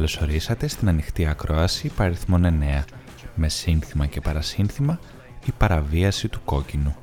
καλωσορίσατε στην ανοιχτή ακρόαση παριθμών 9 με σύνθημα και παρασύνθημα η παραβίαση του κόκκινου.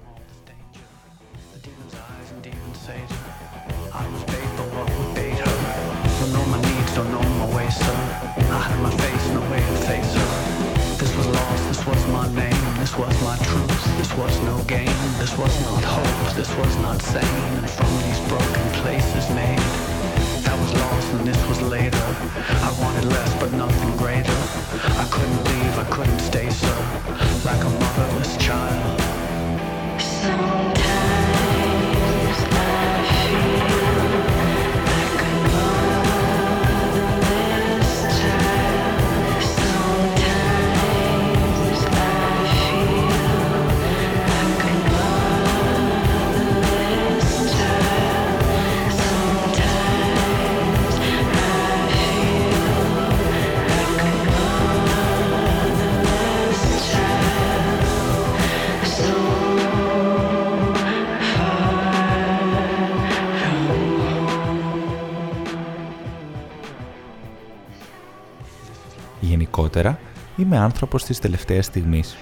Είμαι άνθρωπος της τελευταίας στιγμής.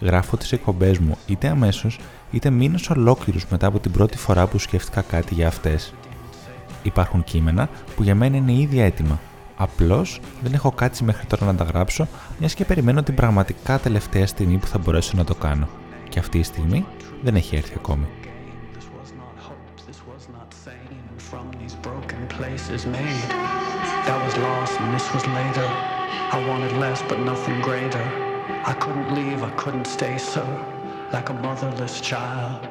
Γράφω τις εκπομπές μου είτε αμέσως, είτε μήνες ολόκληρους μετά από την πρώτη φορά που σκέφτηκα κάτι για αυτές. Υπάρχουν κείμενα που για μένα είναι ήδη έτοιμα. Απλώς δεν έχω κάτσει μέχρι τώρα να τα γράψω, μιας και περιμένω την πραγματικά τελευταία στιγμή που θα μπορέσω να το κάνω. Και αυτή η στιγμή δεν έχει έρθει ακόμη. I wanted less, but nothing greater. I couldn't leave, I couldn't stay so, like a motherless child.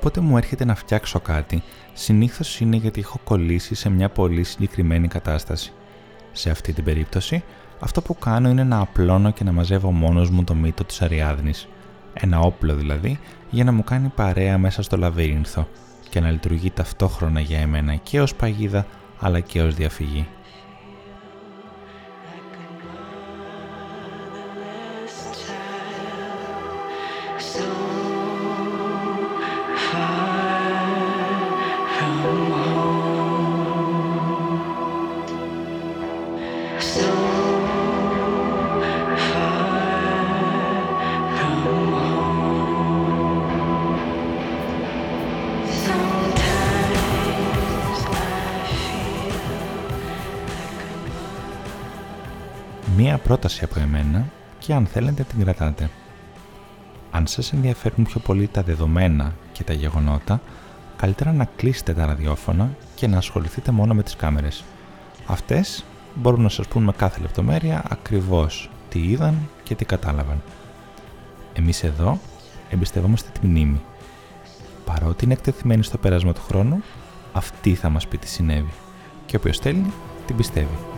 Όποτε μου έρχεται να φτιάξω κάτι, συνήθως είναι γιατί έχω κολλήσει σε μια πολύ συγκεκριμένη κατάσταση. Σε αυτή την περίπτωση, αυτό που κάνω είναι να απλώνω και να μαζεύω μόνος μου το μύτο της Αριάδνης. Ένα όπλο δηλαδή, για να μου κάνει παρέα μέσα στο λαβύρινθο και να λειτουργεί ταυτόχρονα για εμένα και ως παγίδα αλλά και ως διαφυγή. μία πρόταση από εμένα και αν θέλετε την κρατάτε. Αν σας ενδιαφέρουν πιο πολύ τα δεδομένα και τα γεγονότα, καλύτερα να κλείσετε τα ραδιόφωνα και να ασχοληθείτε μόνο με τις κάμερες. Αυτές μπορούν να σας πούν με κάθε λεπτομέρεια ακριβώς τι είδαν και τι κατάλαβαν. Εμείς εδώ εμπιστευόμαστε τη μνήμη. Παρότι είναι εκτεθειμένη στο πέρασμα του χρόνου, αυτή θα μας πει τι συνέβη. Και όποιος θέλει, την πιστεύει.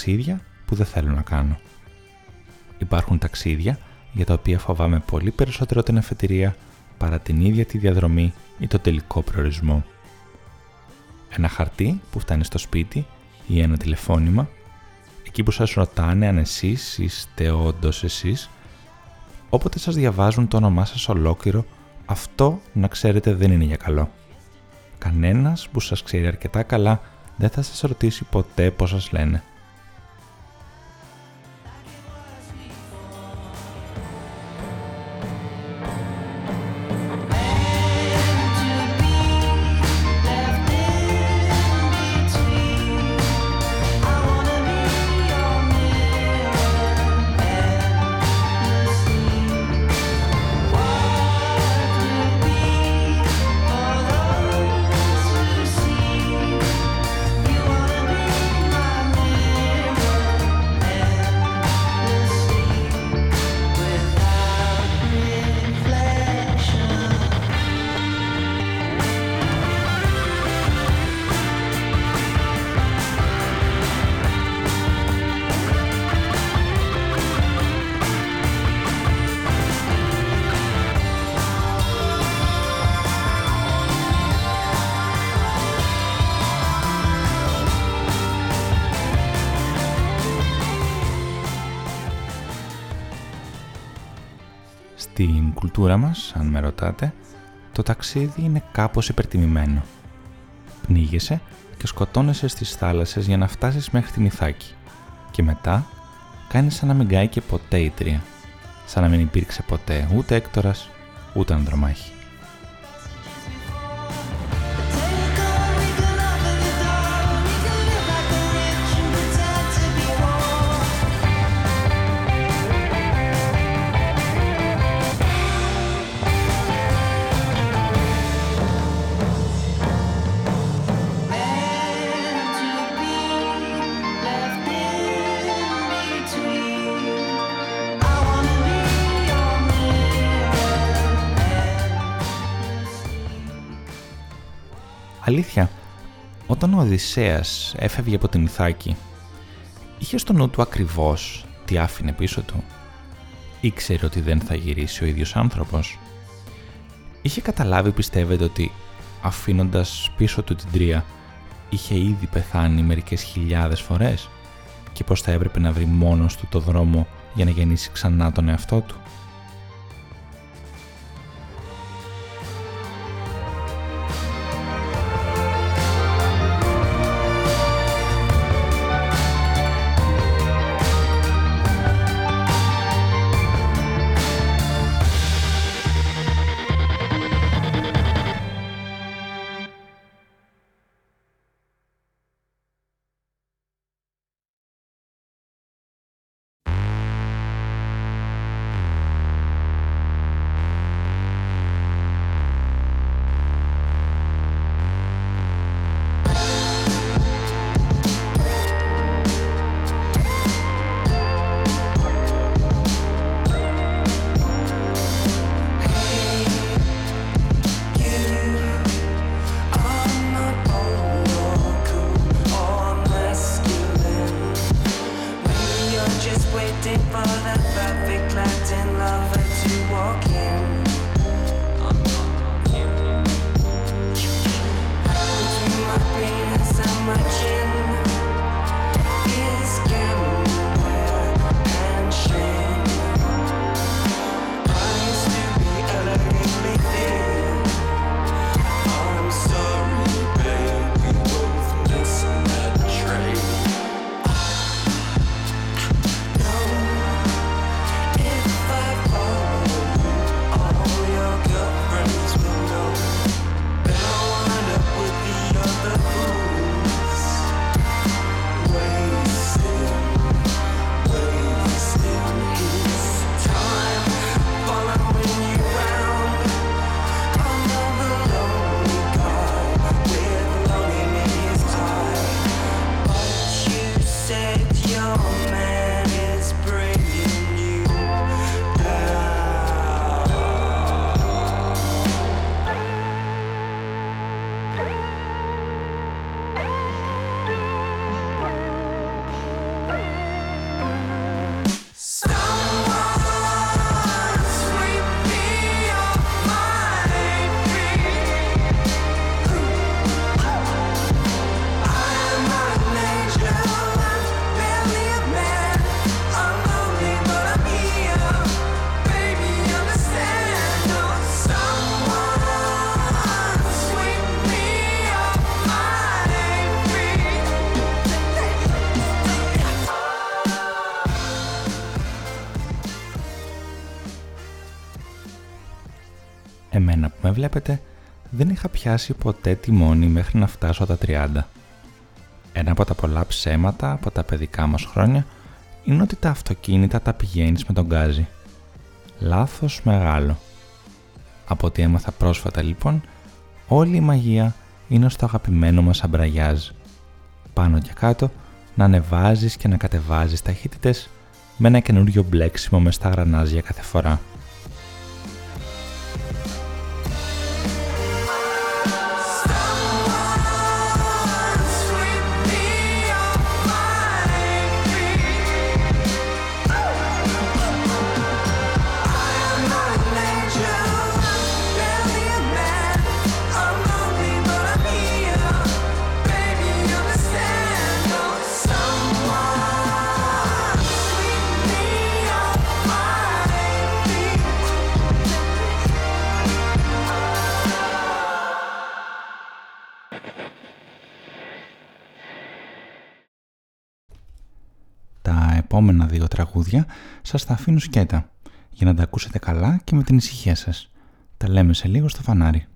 Ταξίδια που δεν θέλω να κάνω. Υπάρχουν ταξίδια για τα οποία φοβάμαι πολύ περισσότερο την αφετηρία παρά την ίδια τη διαδρομή ή το τελικό προορισμό. Ένα χαρτί που φτάνει στο σπίτι ή ένα τηλεφώνημα, εκεί που σας ρωτάνε αν εσείς είστε όντως εσείς, όποτε σας διαβάζουν το όνομά σας ολόκληρο, αυτό να ξέρετε δεν είναι για καλό. Κανένας που σας ξέρει αρκετά καλά δεν θα σας ρωτήσει ποτέ πώς σας λένε. Κουλτούρα μας, αν με ρωτάτε, το ταξίδι είναι κάπως υπερτιμημένο. Πνίγεσαι και σκοτώνεσαι στις θάλασσες για να φτάσεις μέχρι την Ιθάκη. Και μετά κάνεις σαν να μην κάει και ποτέ η τρία. Σαν να μην υπήρξε ποτέ ούτε Έκτορας, ούτε Ανδρομάχη. Αλήθεια, όταν ο Οδυσσέας έφευγε από την Ιθάκη, είχε στο νου του ακριβώς τι άφηνε πίσω του; Ήξερε ότι δεν θα γυρίσει ο ίδιος άνθρωπος; Είχε καταλάβει πιστεύετε ότι αφήνοντας πίσω του την τρία είχε ήδη πεθάνει μερικές χιλιάδες φορές; Και πως θα έπρεπε να βρει μόνος του το δρόμο για να γεννήσει ξανά τον εαυτό του; Βλέπετε δεν είχα πιάσει ποτέ τιμόνι μέχρι να φτάσω τα 30. Ένα από τα πολλά ψέματα από τα παιδικά μας χρόνια είναι ότι τα αυτοκίνητα τα πηγαίνεις με τον γκάζι. Λάθος μεγάλο. Από ό,τι έμαθα πρόσφατα λοιπόν, όλη η μαγεία είναι στο αγαπημένο μας αμπραγιάζ. Πάνω και κάτω να ανεβάζεις και να κατεβάζεις ταχύτητες με ένα καινούριο μπλέξιμο μες στα γρανάζια κάθε φορά. Τραγούδια σας τα αφήνω σκέτα για να τα ακούσετε καλά και με την ησυχία σας. Τα λέμε σε λίγο στο φανάρι.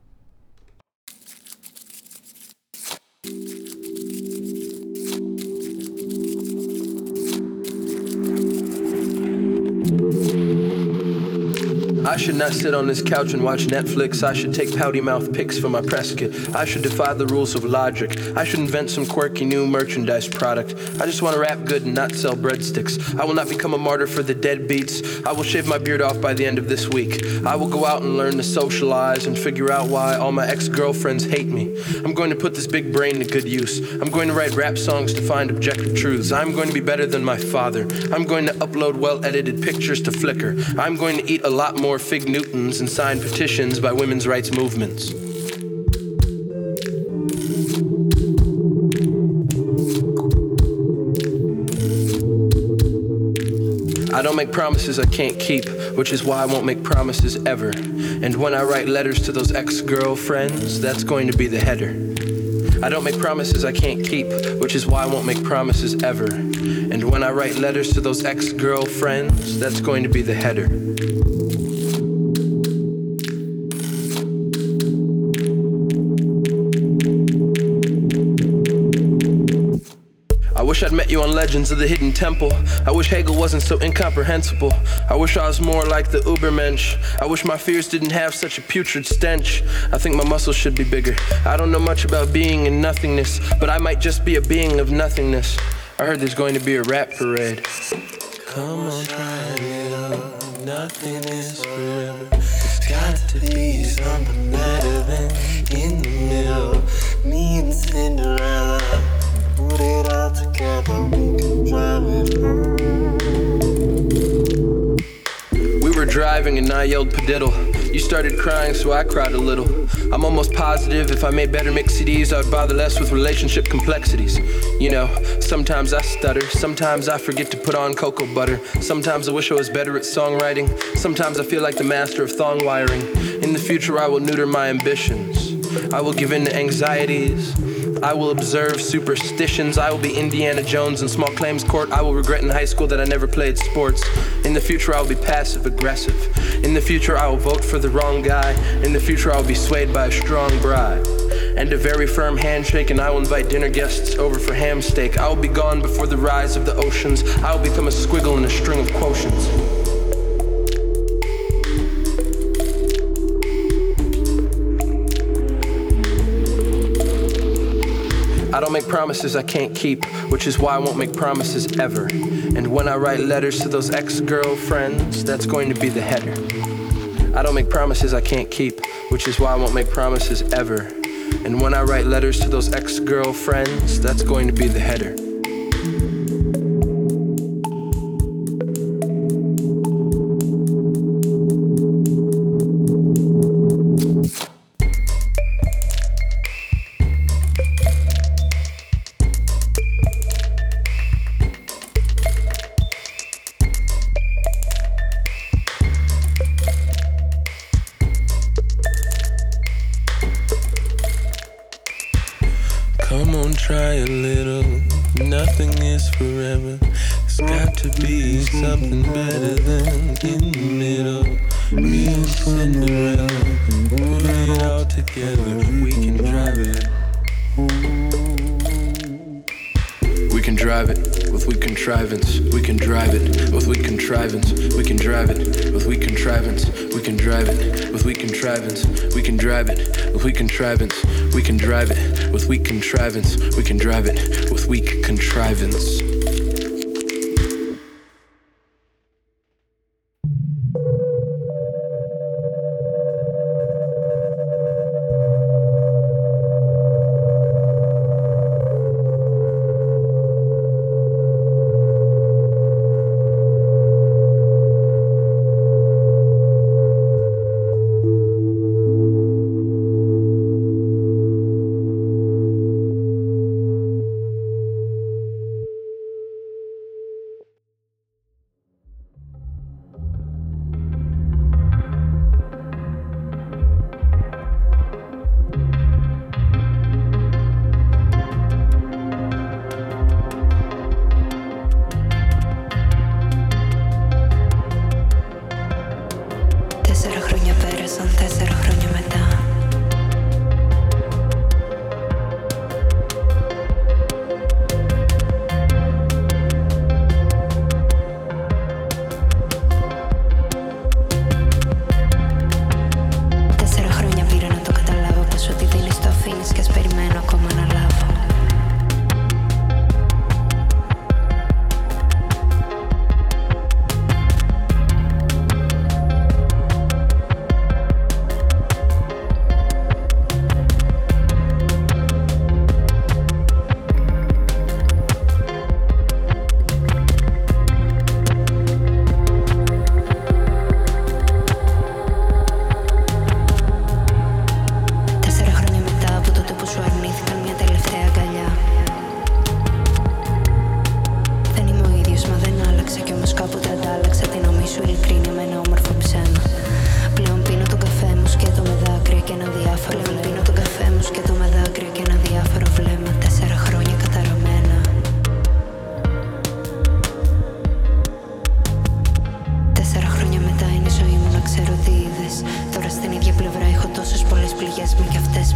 I should not sit on this couch and watch Netflix. I should take pouty mouth pics for my press kit. I should defy the rules of logic. I should invent some quirky new merchandise product. I just want to rap good and not sell breadsticks. I will not become a martyr for the dead beats. I will shave my beard off by the end of this week. I will go out and learn to socialize and figure out why all my ex girlfriends hate me. I'm going to put this big brain to good use. I'm going to write rap songs to find objective truths. I'm going to be better than my father. I'm going to upload well edited pictures to Flickr. I'm going to eat a lot more fig Newtons and sign petitions by women's rights movements. I don't make promises I can't keep, which is why I won't make promises ever. And when I write letters to those ex girlfriends, that's going to be the header. I don't make promises I can't keep, which is why I won't make promises ever. And when I write letters to those ex girlfriends, that's going to be the header. Wish I'd met you on Legends of the Hidden Temple. I wish Hegel wasn't so incomprehensible. I wish I was more like the Ubermensch. I wish my fears didn't have such a putrid stench. I think my muscles should be bigger. I don't know much about being in nothingness, but I might just be a being of nothingness. I heard there's going to be a rap parade. Come on, try it Nothing is forever. It's got to be something better than in the middle. Me and Cinderella we were driving and I yelled padiddle. You started crying, so I cried a little. I'm almost positive if I made better mix CDs, I'd bother less with relationship complexities. You know, sometimes I stutter, sometimes I forget to put on cocoa butter, sometimes I wish I was better at songwriting, sometimes I feel like the master of thong wiring. In the future, I will neuter my ambitions, I will give in to anxieties. I will observe superstitions. I will be Indiana Jones in small claims court. I will regret in high school that I never played sports. In the future, I will be passive aggressive. In the future, I will vote for the wrong guy. In the future, I will be swayed by a strong bribe. And a very firm handshake, and I will invite dinner guests over for ham steak. I will be gone before the rise of the oceans. I will become a squiggle in a string of quotients. Make promises I can't keep, which is why I won't make promises ever. And when I write letters to those ex girlfriends, that's going to be the header. I don't make promises I can't keep, which is why I won't make promises ever. And when I write letters to those ex girlfriends, that's going to be the header. Forever. It's got to be something better than in the middle. Me and Cinderella put it all together. We can drive it. Drive it with weak contrivance. We can drive it with weak contrivance. We can drive it with weak contrivance. We can drive it with weak contrivance. We can drive it with weak contrivance. We can drive it with weak contrivance. We can drive it with weak contrivance.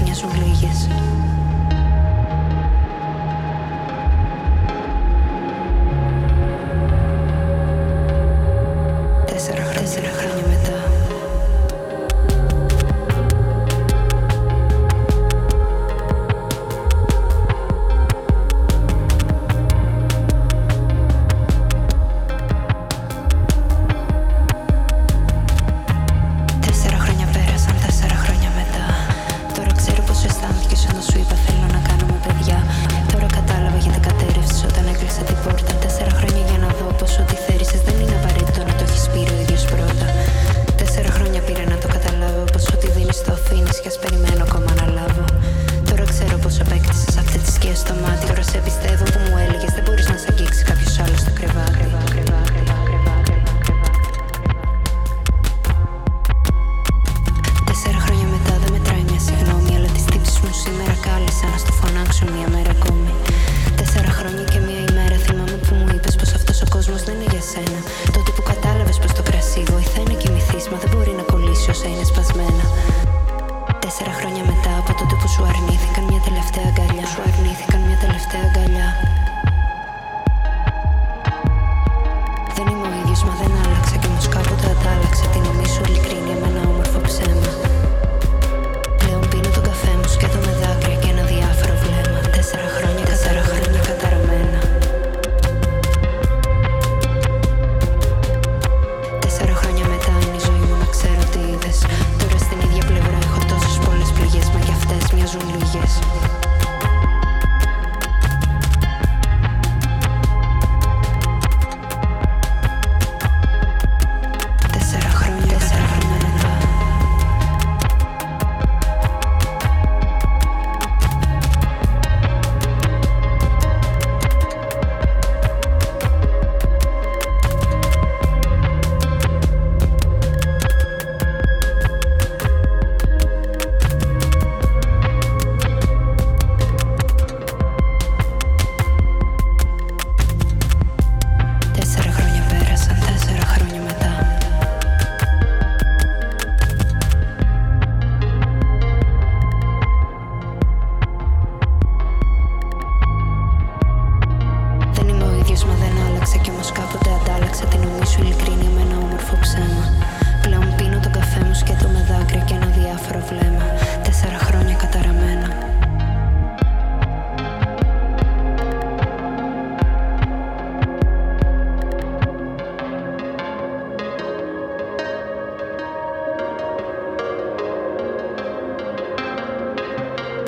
Μοιάζουν λίγες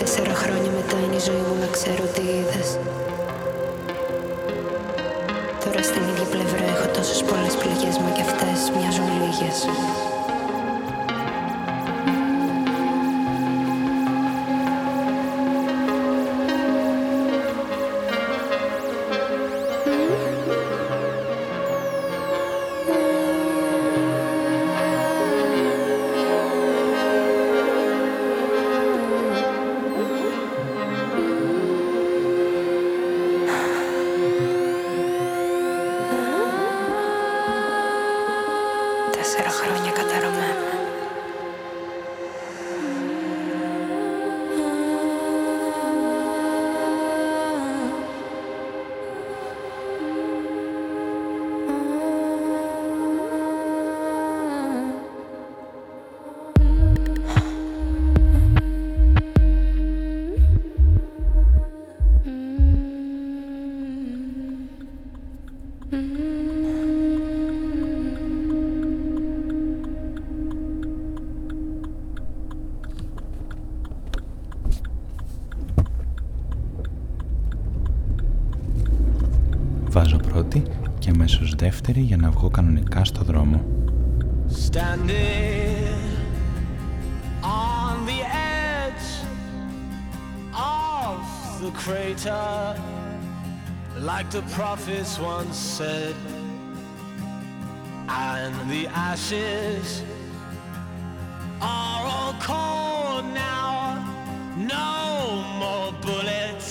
χρόνια μετά είναι η ζωή μου να ξέρω τι είδες. Τώρα στην ίδια πλευρά έχω τόσες πολλές πληγές Μα κι αυτές μοιάζουν λίγες δεύτερη για να βγω κανονικά στο δρόμο. Standing on the edge of the crater like the prophets once said and the ashes are all cold now no more bullets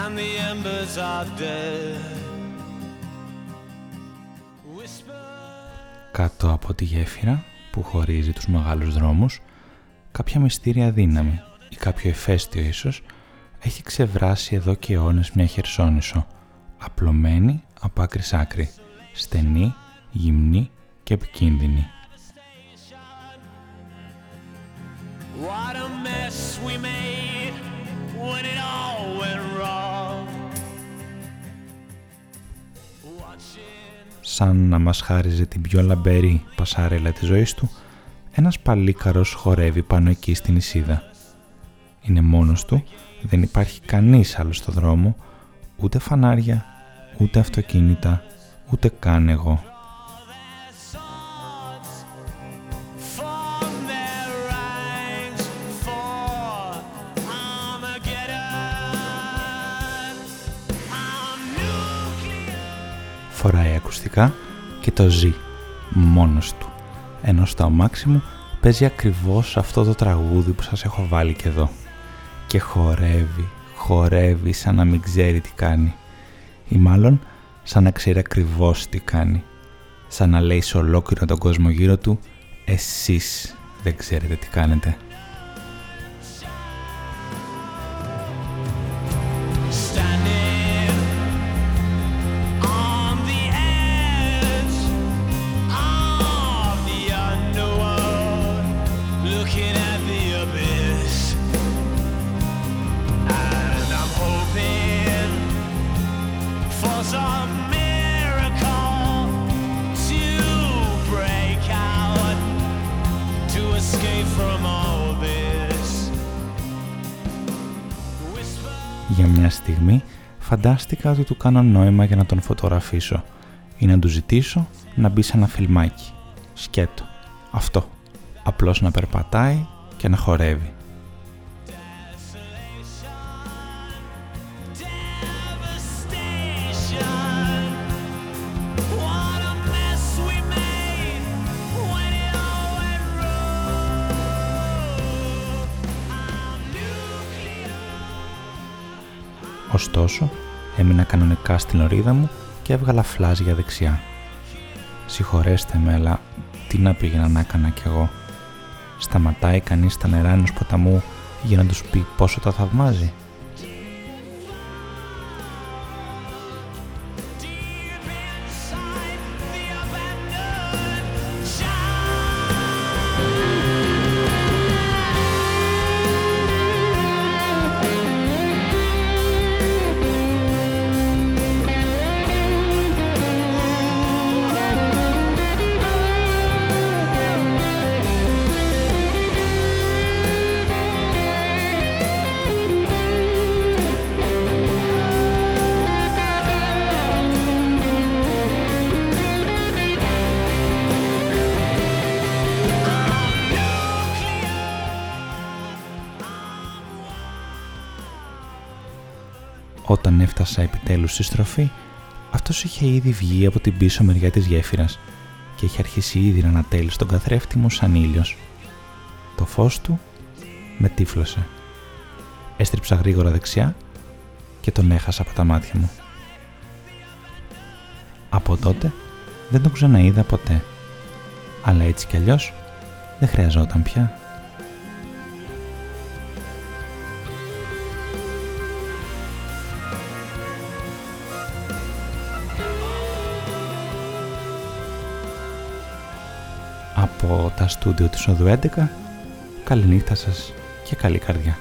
and the embers are dead Κάτω από τη γέφυρα που χωρίζει τους μεγάλους δρόμους, κάποια μυστήρια δύναμη ή κάποιο εφέστιο ίσως έχει ξεβράσει εδώ και αιώνες μια χερσόνησο, απλωμένη από άκρης σ' άκρη, στενή, γυμνή και επικίνδυνη. Σαν να μας χάριζε την πιο λαμπερή πασάρελα της ζωής του, ένας παλίκαρος χορεύει πάνω εκεί στην Ισίδα. Είναι μόνος του, δεν υπάρχει κανείς άλλος στο δρόμο, ούτε φανάρια, ούτε αυτοκίνητα, ούτε καν εγώ. Το ζει μόνος του. Ενώ στο αμάξι μου παίζει ακριβώς αυτό το τραγούδι που σας έχω βάλει και εδώ. Και χορεύει, χορεύει σαν να μην ξέρει τι κάνει. Ή μάλλον σαν να ξέρει ακριβώς τι κάνει. Σαν να λέει σε ολόκληρο τον κόσμο γύρω του «Εσείς δεν ξέρετε τι κάνετε». Φαντάστηκα ότι του κάνω νόημα για να τον φωτογραφίσω ή να του ζητήσω να μπει σε ένα φιλμάκι. Σκέτο. Αυτό. Απλώς να περπατάει και να χορεύει. Ωστόσο, έμεινα κανονικά στην ορίδα μου και έβγαλα φλάζ δεξιά. Συγχωρέστε με, αλλά τι να πήγαινα να έκανα κι εγώ. Σταματάει κανείς στα νερά ενός ποταμού για να τους πει πόσο τα θαυμάζει. Όταν έφτασα επιτέλους στη στροφή, αυτός είχε ήδη βγει από την πίσω μεριά της γέφυρας και είχε αρχίσει ήδη να ανατέλει στον καθρέφτη μου σαν ήλιος. Το φως του με τύφλωσε. Έστριψα γρήγορα δεξιά και τον έχασα από τα μάτια μου. Από τότε δεν τον ξαναείδα ποτέ. Αλλά έτσι κι αλλιώς δεν χρειαζόταν πια. Τα στούντιο της Οδού 11, καληνύχτα σας και καλή καρδιά.